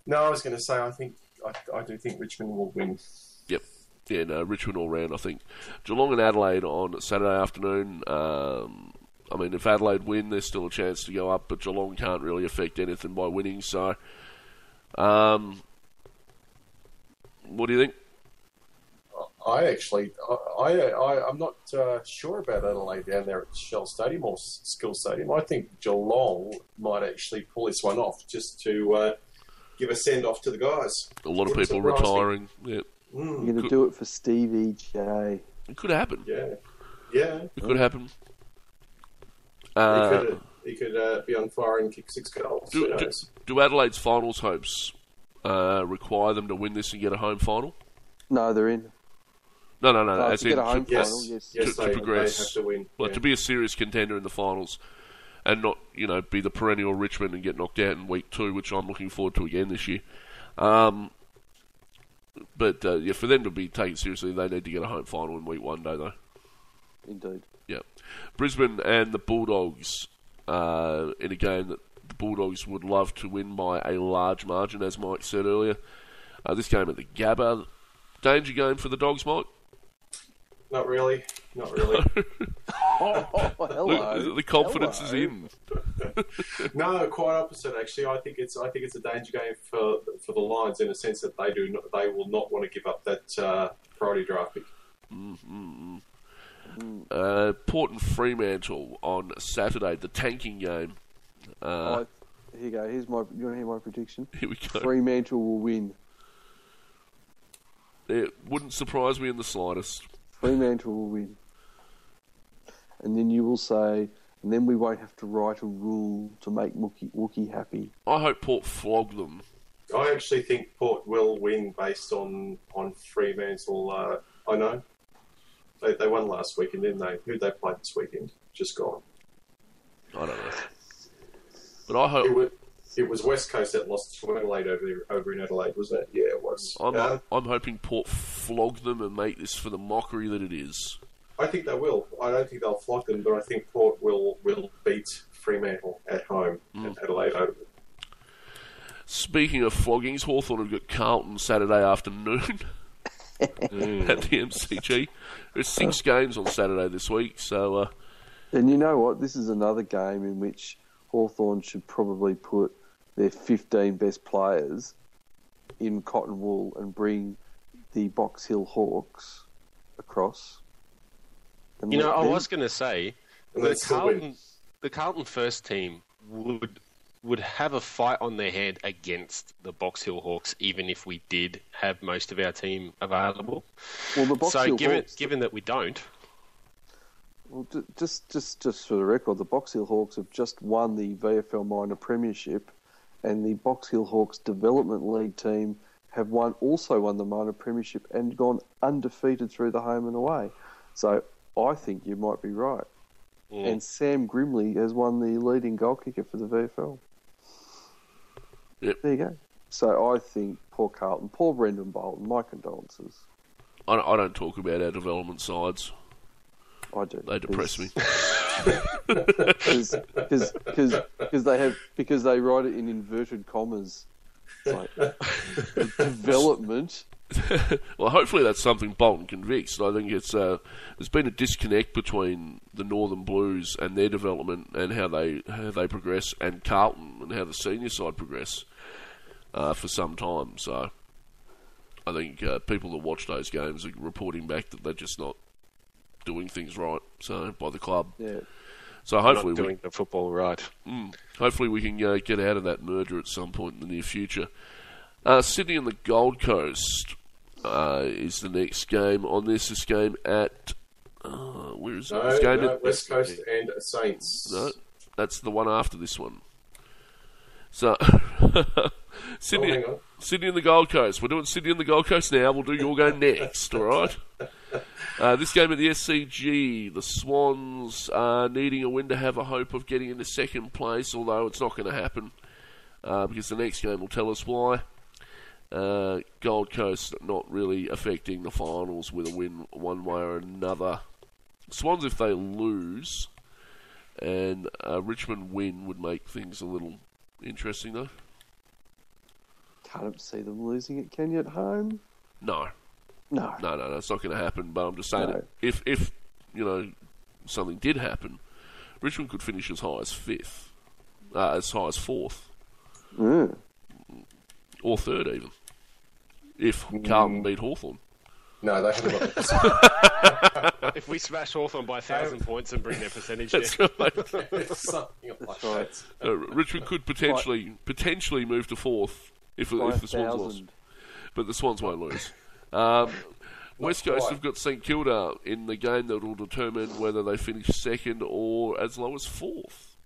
No, I was going to say I think I, I do think Richmond will win. Yep. Yeah, no, Richmond all round, I think. Geelong and Adelaide on Saturday afternoon. Um, I mean, if Adelaide win, there's still a chance to go up, but Geelong can't really affect anything by winning, so. Um, what do you think? I actually, I, I, I I'm not uh, sure about Adelaide down there at Shell Stadium or S- Skilled Stadium. I think Geelong might actually pull this one off just to uh, give a send off to the guys. A lot of Wouldn't people surprise me. retiring. Yeah, Mm, You're going to do it for Stevie J. it could happen. yeah, yeah. It could happen. he Uh, could, he could uh, be on fire and kick six goals. do, do, do Adelaide's finals hopes uh, require them to win this and get a home final? No, they're in. No, no, no. Oh, as to get in a home to, Yes, final, yes. yes, To- to they, progress. they have to win. like, yeah. to be a serious contender in the finals, and not you know be the perennial Richmond and get knocked out in week two, which I'm looking forward to again this year. Um, but uh, yeah, for them to be taken seriously, they need to get a home final in week one, don't they? Indeed. Yeah. Brisbane and the Bulldogs uh, in a game that the Bulldogs would love to win by a large margin, as Mike said earlier. Uh, this game at the Gabba, danger game for the Dogs, Mike. Not really. Not really. Oh, hello. The, the confidence is in. no, quite opposite. Actually, I think it's I think it's a danger game for for the Lions in a sense that they do not, they will not want to give up that uh, priority draft pick. Uh, Port and Fremantle on Saturday, the tanking game. Uh, Oh, here you go. Here's my. You want to hear my prediction? here we go. Fremantle will win. It wouldn't surprise me in the slightest. Fremantle will win. And then you will say, and then we won't have to write a rule to make Wookie, Wookie happy. I hope Port flog them. I actually think Port will win based on on Fremantle. Uh, I know they, they won last weekend, didn't they? Who they played this weekend? Just gone. I don't know. But I It hope was, it was West Coast that lost to Adelaide over there, over in Adelaide, wasn't it? Yeah, it was. I'm, Uh, I'm hoping Port flog them and make this for the mockery that it is. I think they will. I don't think they'll flog them, but I think Port will will beat Fremantle at home at Adelaide Oval. Speaking of floggings, Hawthorn have got Carlton Saturday afternoon at the MCG. There's six games on Saturday this week, so uh, And you know what? This is another game in which Hawthorn should probably put their 15 best players in cotton wool and bring the Box Hill Hawks across. You know, I was going to say the they'd still win. Carlton, the Carlton first team would would have a fight on their hand against the Box Hill Hawks, even if we did have most of our team available. Well, the Box so, Hill given Hawks, given that we don't, Well, just, just, just for the record, the Box Hill Hawks have just won the VFL Minor Premiership, and the Box Hill Hawks Development League team have won, also won the Minor Premiership and gone undefeated through the home and away. So I think you might be right. Mm. And Sam Grimley has won the leading goal kicker for the VFL. Yep. There you go. So I think poor Carlton, poor Brendan Bolton, my condolences. I, don't- I don't talk about our development sides. I do. They depress me. because because they have because they write it in inverted commas. Like development. Well, hopefully that's something Bolton can fix. I think it's uh, there's been a disconnect between the Northern Blues and their development and how they how they progress, and Carlton and how the senior side progress uh, for some time. So I think uh, people that watch those games are reporting back that they're just not doing things right. So by the club. Yeah. So we're hopefully not we doing the football right. Hopefully, we can uh, get out of that merger at some point in the near future. Uh, Sydney and the Gold Coast uh, is the next game on this. This game at uh, where is it? No, This game no, at- West Coast and Saints. no, that's the one after this one. So Sydney, Oh, hang on. Sydney and the Gold Coast. We're doing Sydney and the Gold Coast now. We'll do your game next. All right. Uh, this game at the SCG, the Swans are needing a win to have a hope of getting into second place, although it's not going to happen uh, because the next game will tell us why. Uh, Gold Coast not really affecting the finals with a win one way or another. Swans, if they lose, and Richmond win would make things a little interesting, though. Can't see them losing at Kenya at home. No, No. no, no, no, it's not going to happen. But I'm just saying, No. that if if you know something did happen, Richmond could finish as high as fifth, uh, as high as fourth, Mm. or third even, if Carlton beat Hawthorn. No, they haven't got the If we smash Hawthorn by a thousand points and bring their percentage That's down, right. something like right. that. Uh, Richmond could potentially potentially move to fourth if, By if the a Swans lost, but the Swans won't lose. Um, West Coast quite. have got St Kilda in the game that will determine whether they finish second or as low as fourth.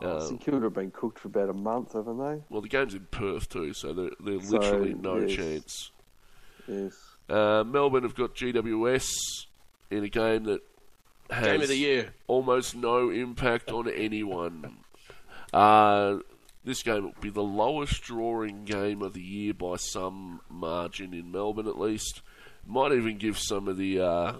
Oh, Uh, St Kilda have been cooked for about a month, haven't they? Well, the game's in Perth too, so they're So, literally no yes. chance. Yes. Uh, Melbourne have got GWS in a game that has game of the year. almost no impact on anyone. Uh, this game will be the lowest drawing game of the year by some margin in Melbourne, at least. Might even give some of the uh,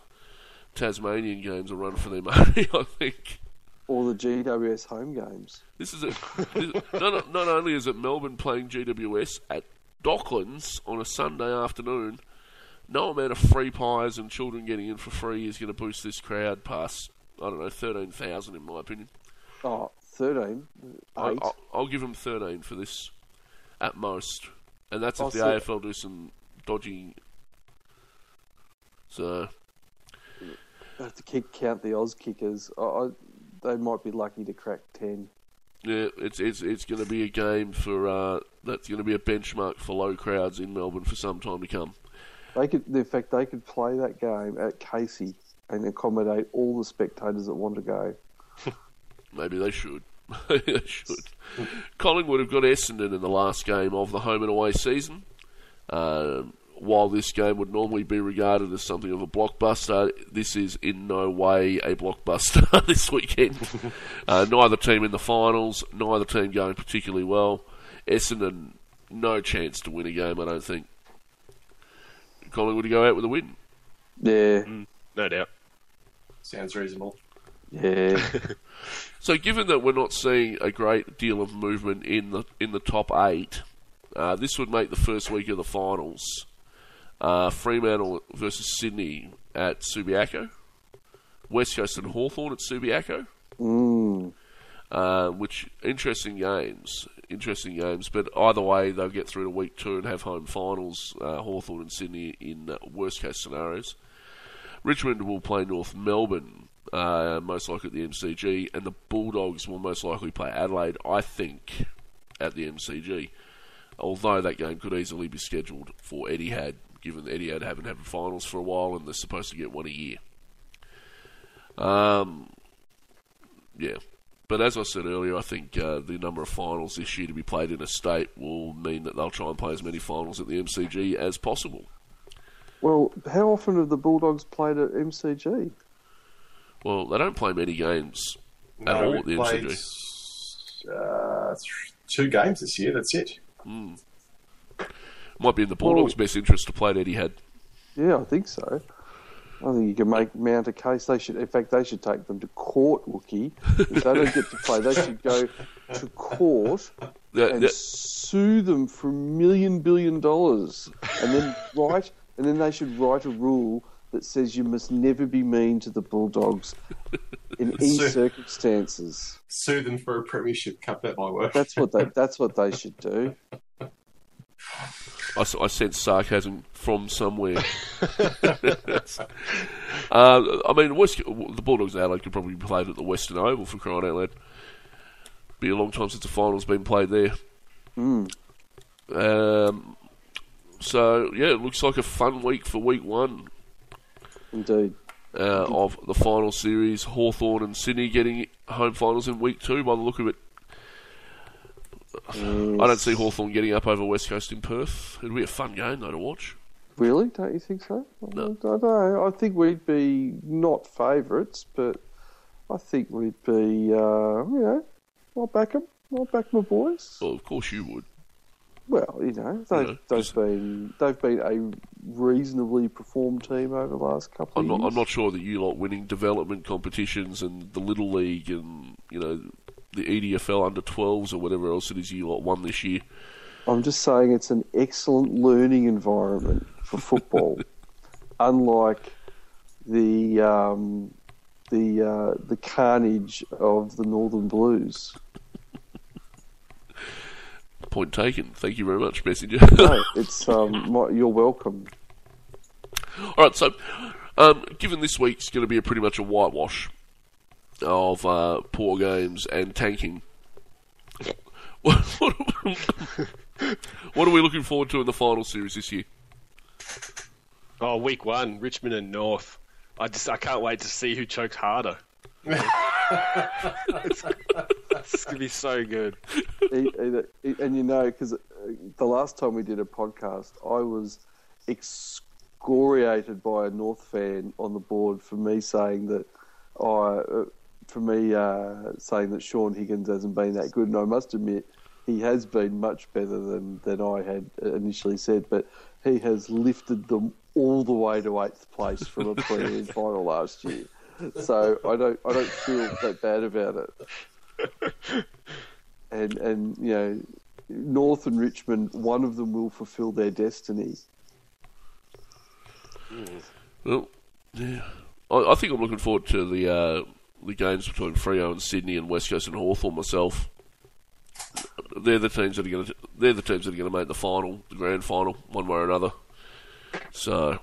Tasmanian games a run for their money. I think. Or the GWS home games. This is a, this, not, not only is it Melbourne playing GWS at Docklands on a Sunday afternoon, no amount of free pies and children getting in for free is going to boost this crowd past, I don't know, 13,000 in my opinion. Oh, 13. I, Eight. I'll, I'll give them 13 for this at most. And that's I'll if the AFL do some dodgy. So, I have to keep count the Oz kickers. I, I, they might be lucky to crack 10. yeah, it's it's it's going to be a game for uh, that's going to be a benchmark for low crowds in Melbourne for some time to come. They could, in fact, they could play that game at Casey and accommodate all the spectators that want to go. Maybe they should. they should. Collingwood have got Essendon in the last game of the home and away season. Um while this game would normally be regarded as something of a blockbuster, this is in no way a blockbuster this weekend. uh, neither team in the finals, neither team going particularly well. Essendon, no chance to win a game, I don't think. Collingwood to go out with a win. Yeah, No doubt. Sounds reasonable. yeah. So, given that we're not seeing a great deal of movement in the in the top eight, uh, this would make the first week of the finals uh, Fremantle versus Sydney at Subiaco, West Coast and Hawthorn at Subiaco, mm. uh, which interesting games, interesting games. But either way, they'll get through to week two and have home finals. Uh, Hawthorn and Sydney in uh, worst case scenarios. Richmond will play North Melbourne, uh, most likely at the MCG, and the Bulldogs will most likely play Adelaide, I think, at the MCG. Although that game could easily be scheduled for Etihad, given that Etihad haven't had finals for a while and they're supposed to get one a year. Um, yeah. But as I said earlier, I think uh, the number of finals this year to be played in a state will mean that they'll try and play as many finals at the MCG as possible. Well, how often have the Bulldogs played at MCG? Well, they don't play many games at No, all at the played MCG. uh, two games this year. That's it. Might be in the Bulldogs' best interest to play at Etihad. Yeah, I think so. I think you can make mount a case. They should, in fact, they should take them to court, Wookie. If they don't get to play, they should go to court The- and the- sue them for a million billion dollars, and then write, and then they should write a rule that says you must never be mean to the Bulldogs in any Sue- circumstances. Sue them for a premiership cup. That might work. That's what they. That's what they should do. I sense sarcasm from somewhere. uh, I mean, West, the Bulldogs in Adelaide could probably be played at the Western Oval for crying out loud. Be a long time since the final's been played there. Mm. Um, so yeah, it looks like a fun week for week one Indeed. uh, of the final series. Hawthorn and Sydney getting home finals in week two. By the look of it, I don't see Hawthorn getting up over West Coast in Perth. It'd be a fun game though to watch. Really? Don't you think so? No. I don't know. I think we'd be not favourites, but I think we'd be, uh, you know, I'll back them. I'll back my boys. Well, of course you would. Well, you know, they've, know, they've been they've been a reasonably performed team over the last couple I'm of not. years. I'm not sure that you lot winning development competitions and the little league and you know the EDFL under 12s or whatever else it is you lot won this year. I'm just saying it's an excellent learning environment for football, unlike the um, the uh, the carnage of the Northern Blues. Point taken. Thank you very much, Messenger. No, it's um, my, you're welcome. All right, so um, given this week's going to be a pretty much a whitewash of uh, poor games and tanking, what, what, what are we looking forward to in the final series this year? Oh, week one, Richmond and North. I just I can't wait to see who chokes harder. it's, gonna be so good. And you know, because the last time we did a podcast, I was excoriated by a North fan on the board for me saying that I, uh, for me uh, saying that Shaun Higgins hasn't been that good, and I must admit he has been much better than than I had initially said, but he has lifted them all the way to eighth place from a prelim final last year. So I don't I don't feel that bad about it and and you know North and Richmond, one of them will fulfil their destiny. Well, yeah, I, I think I'm looking forward to the uh, the games between Freo and Sydney and West Coast and Hawthorn myself. They're the teams that are going to they're the teams that are going to make the final, the grand final, one way or another. So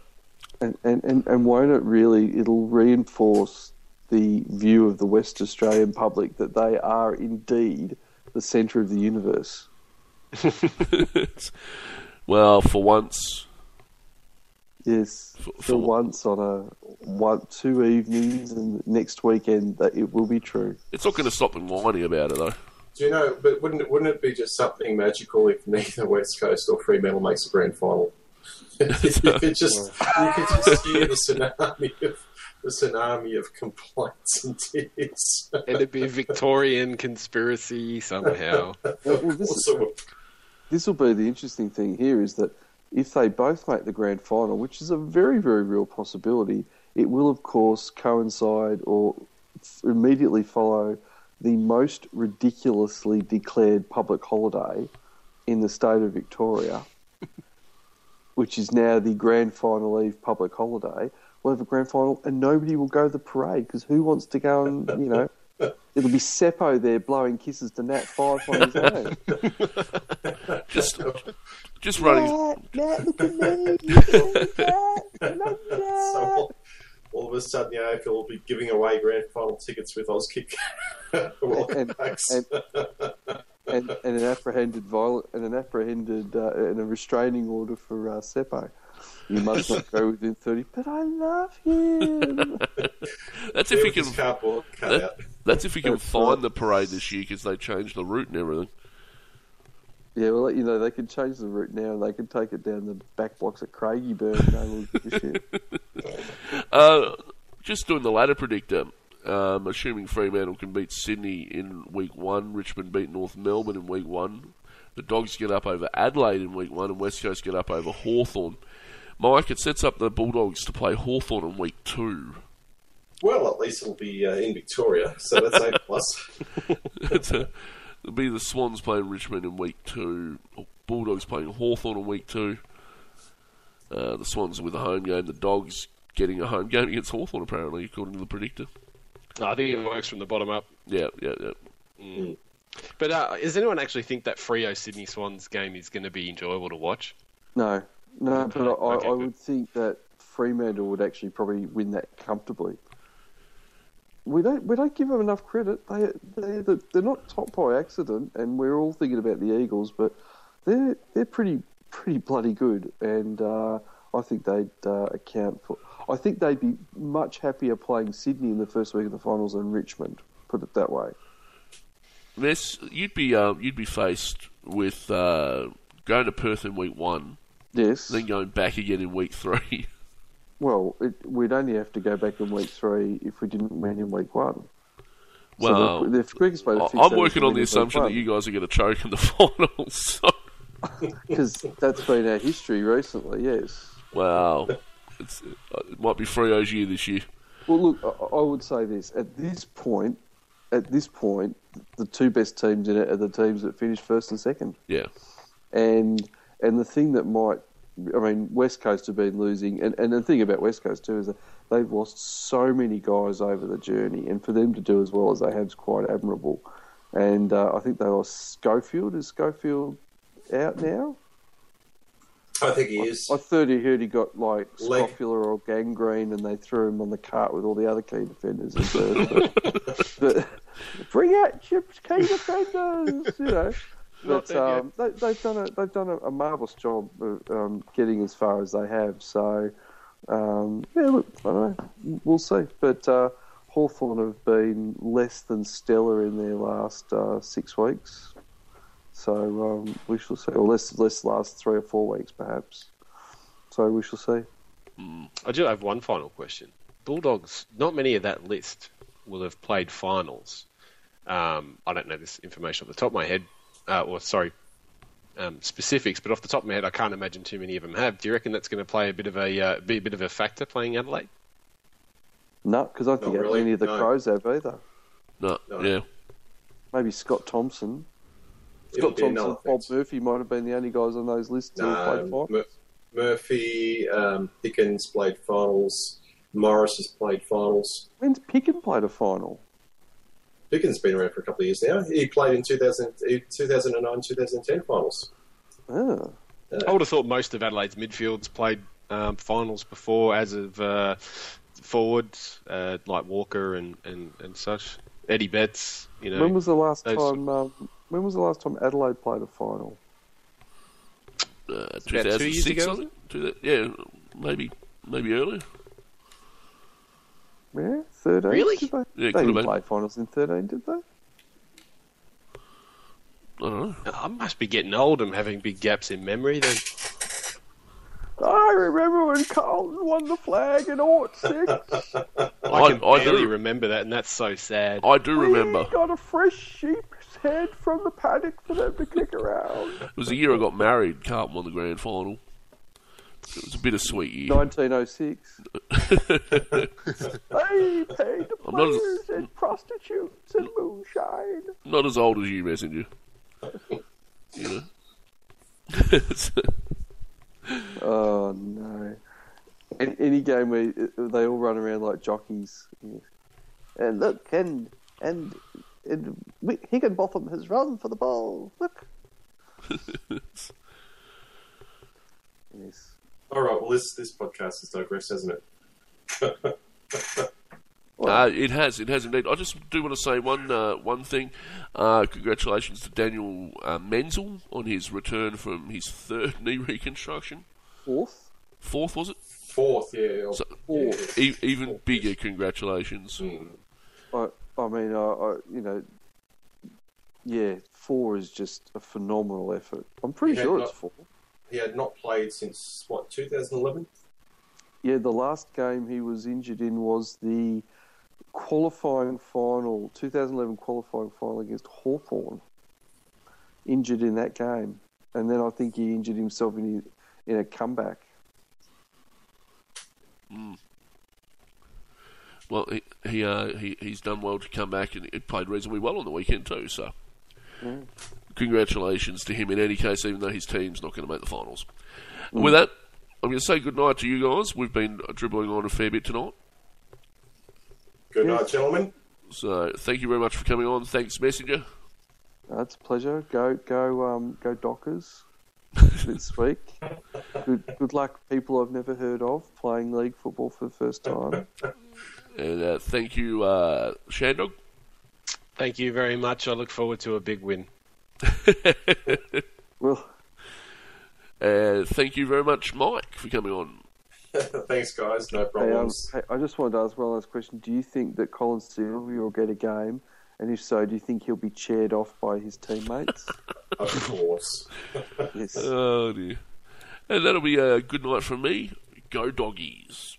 And, and, and, and won't it really? It'll reinforce the view of the West Australian public that they are indeed the centre of the universe. well, for once, Yes, For- for, for- once on a one two evenings and next weekend that it will be true. it's not going to stop them whining about it though. Do you know? But wouldn't it, wouldn't it be just something magical if neither West Coast or Fremantle makes a grand final? you could just you could just hear the tsunami of the tsunami of complaints and tears. And it'd be a Victorian conspiracy somehow. Well, well, this, is, Also, this will be the interesting thing here is that if they both make the grand final, which is a very, very real possibility, it will, of course, coincide or immediately follow the most ridiculously declared public holiday in the state of Victoria, which is now the grand final eve public holiday. We'll have a grand final and nobody will go to the parade because who wants to go and, you know, it'll be Seppo there blowing kisses to Nat Fyfe on his own. Just, just running. Look at me. so all, all of a sudden, the AFL will be giving away grand final tickets with Auskick And- and- and, and an apprehended violent and an apprehended uh, and a restraining order for uh, Seppo. You must not go within thirty. But I love him. That's if he with can. his cardboard cut That, out. that's if he can That's find right. the parade this year because they changed the route and everything. yeah, well, you know they can change the route now, and they can take it down the back blocks at Craigieburn. No one will give a shit. Uh, just doing the ladder predictor. Um, assuming Fremantle can beat Sydney in week one, Richmond beat North Melbourne in week one, the Dogs get up over Adelaide in week one, and West Coast get up over Hawthorn. Mike, it sets up the Bulldogs to play Hawthorn in week two. Well, at least it'll be uh, in Victoria, so that's a plus. It's a- It'll be the Swans playing Richmond in week two, Bulldogs playing Hawthorn in week two. Uh, the Swans with a home game, the Dogs getting a home game against Hawthorn apparently, according to the predictor. I think it works from the bottom up. Yeah, yeah, yeah. But uh, does anyone actually think that Freo Sydney Swans game is going to be enjoyable to watch? No, no, but I, Okay, I, I good. would think that Fremantle would actually probably win that comfortably. We don't we don't give them enough credit. They they they're, they're not top by accident, and we're all thinking about the Eagles, but they're they're pretty pretty bloody good, and uh, I think they'd uh, account for. I think they'd be much happier playing Sydney in the first week of the finals than Richmond. Put it that way. Mess, you'd be uh, you'd be faced with uh, going to Perth in week one Yes. then going back again in week three. Well, it, we'd only have to go back in week three if we didn't win in week one. Well, so the, the quickest way to I- fix I'm working on the assumption that you guys are going to choke in the finals. So, because that's been our history recently. Yes. wow, it's, uh, it might be Freo's year this year. Well, look, I, I would say this at this point. At this point, the two best teams in it are the teams that finish first and second. Yeah, And and the thing that might, I mean, West Coast have been losing, and, and the thing about West Coast too is that they've lost so many guys over the journey, and for them to do as well as they have is quite admirable. And uh, I think they lost Schofield. Is Schofield out now? I think he is. I thought he heard he got like Leg. scopular or gangrene, and they threw him on the cart with all the other key defenders. And but, but bring out your key defenders, you know. Not But dead um, they, they've done a they've done a, a marvelous job of um, getting as far as they have. So um, yeah, look, I don't know, we'll see. But uh, Hawthorn have been less than stellar in their last uh, six weeks. So um, we shall see, or less less last three or four weeks perhaps. So we shall see. I do have one final question. Bulldogs, not many of that list will have played finals. Um, I don't know this information off the top of my head, uh, or sorry, um, specifics, but off the top of my head, I can't imagine too many of them have. Do you reckon that's going to play a bit of a uh, be a bit of a factor playing Adelaide? No, because I don't think really, any of the no. Crows have either. no, No. yeah, Maybe Scott Thompson. It'll Scott Thompson, Bob. Murphy might have been the only guys on those lists who played No, final. Mur- Murphy, um, Picken's played finals. Morris has played finals. When's Picken played a final? Picken's been around for a couple of years now. He played in 2000, 2009 2010 finals. Ah. I would have thought most of Adelaide's midfields played um, finals before, as of uh, forwards uh, like Walker and, and, and such. Eddie Betts, you know. when was the last those- time? Um, when was the last time Adelaide played a final? uh, about two years ago, I think. Two yeah, maybe maybe earlier. Yeah, thirteen. Really? Did they, yeah, they didn't been. play finals in thirteen, did they? I don't know. I must be getting old and having big gaps in memory then. I remember when Carlton won the flag in Ort Six. I I- can I do- barely remember that, and that's so sad. I do remember. We got a fresh sheep's head from the paddock for them to kick around. It was the year I got married. Carlton won the grand final. It was a bittersweet year. 1906. I paid the I'm not as- players in prostitutes and moonshine. Not as old as you, messenger. you know. Oh no! Any, any game where uh, they all run around like jockeys. And look, and and, and Higginbotham has run for the ball. Look. yes. All right, well, this, this podcast has digressed, hasn't it? Uh, it has, it has indeed. I just do want to say one uh, one thing. Uh, congratulations to Daniel uh, Menzel on his return from his third knee reconstruction. Fourth. Fourth was it? Fourth, yeah. or- So- yeah. E- even bigger congratulations. Mm. I, I mean, I, I, you know, yeah, four is just a phenomenal effort. I'm pretty Yeah, sure not- it's four. He had not played since, what, 2011? Yeah, the last game he was injured in was the qualifying final, 2011 qualifying final against Hawthorn. Injured in that game, and then I think he injured himself in in a comeback. Well, he he, uh, he he's done well to come back and he played reasonably well on the weekend too. So, congratulations to him in any case, even though his team's not going to make the finals. And With that, I'm going to say good night to you guys. We've been dribbling on a fair bit tonight. Good night, gentlemen. So, thank you very much for coming on. Thanks, Messenger. That's a pleasure. Go go um go Dockers this week. Good good luck, people I've never heard of playing league football for the first time. And uh, thank you, uh, Shandog. Thank you very much. I look forward to a big win. Well, Uh, thank you very much, Mike, for coming on. Thanks, guys. No hey, um, problems. hey, I just wanted to ask one last question. Do you think that Colin Sylvia will get a game? And if so, do you think he'll be chaired off by his teammates? Of course. yes. Oh dear. And that'll be a good night from me. Go doggies.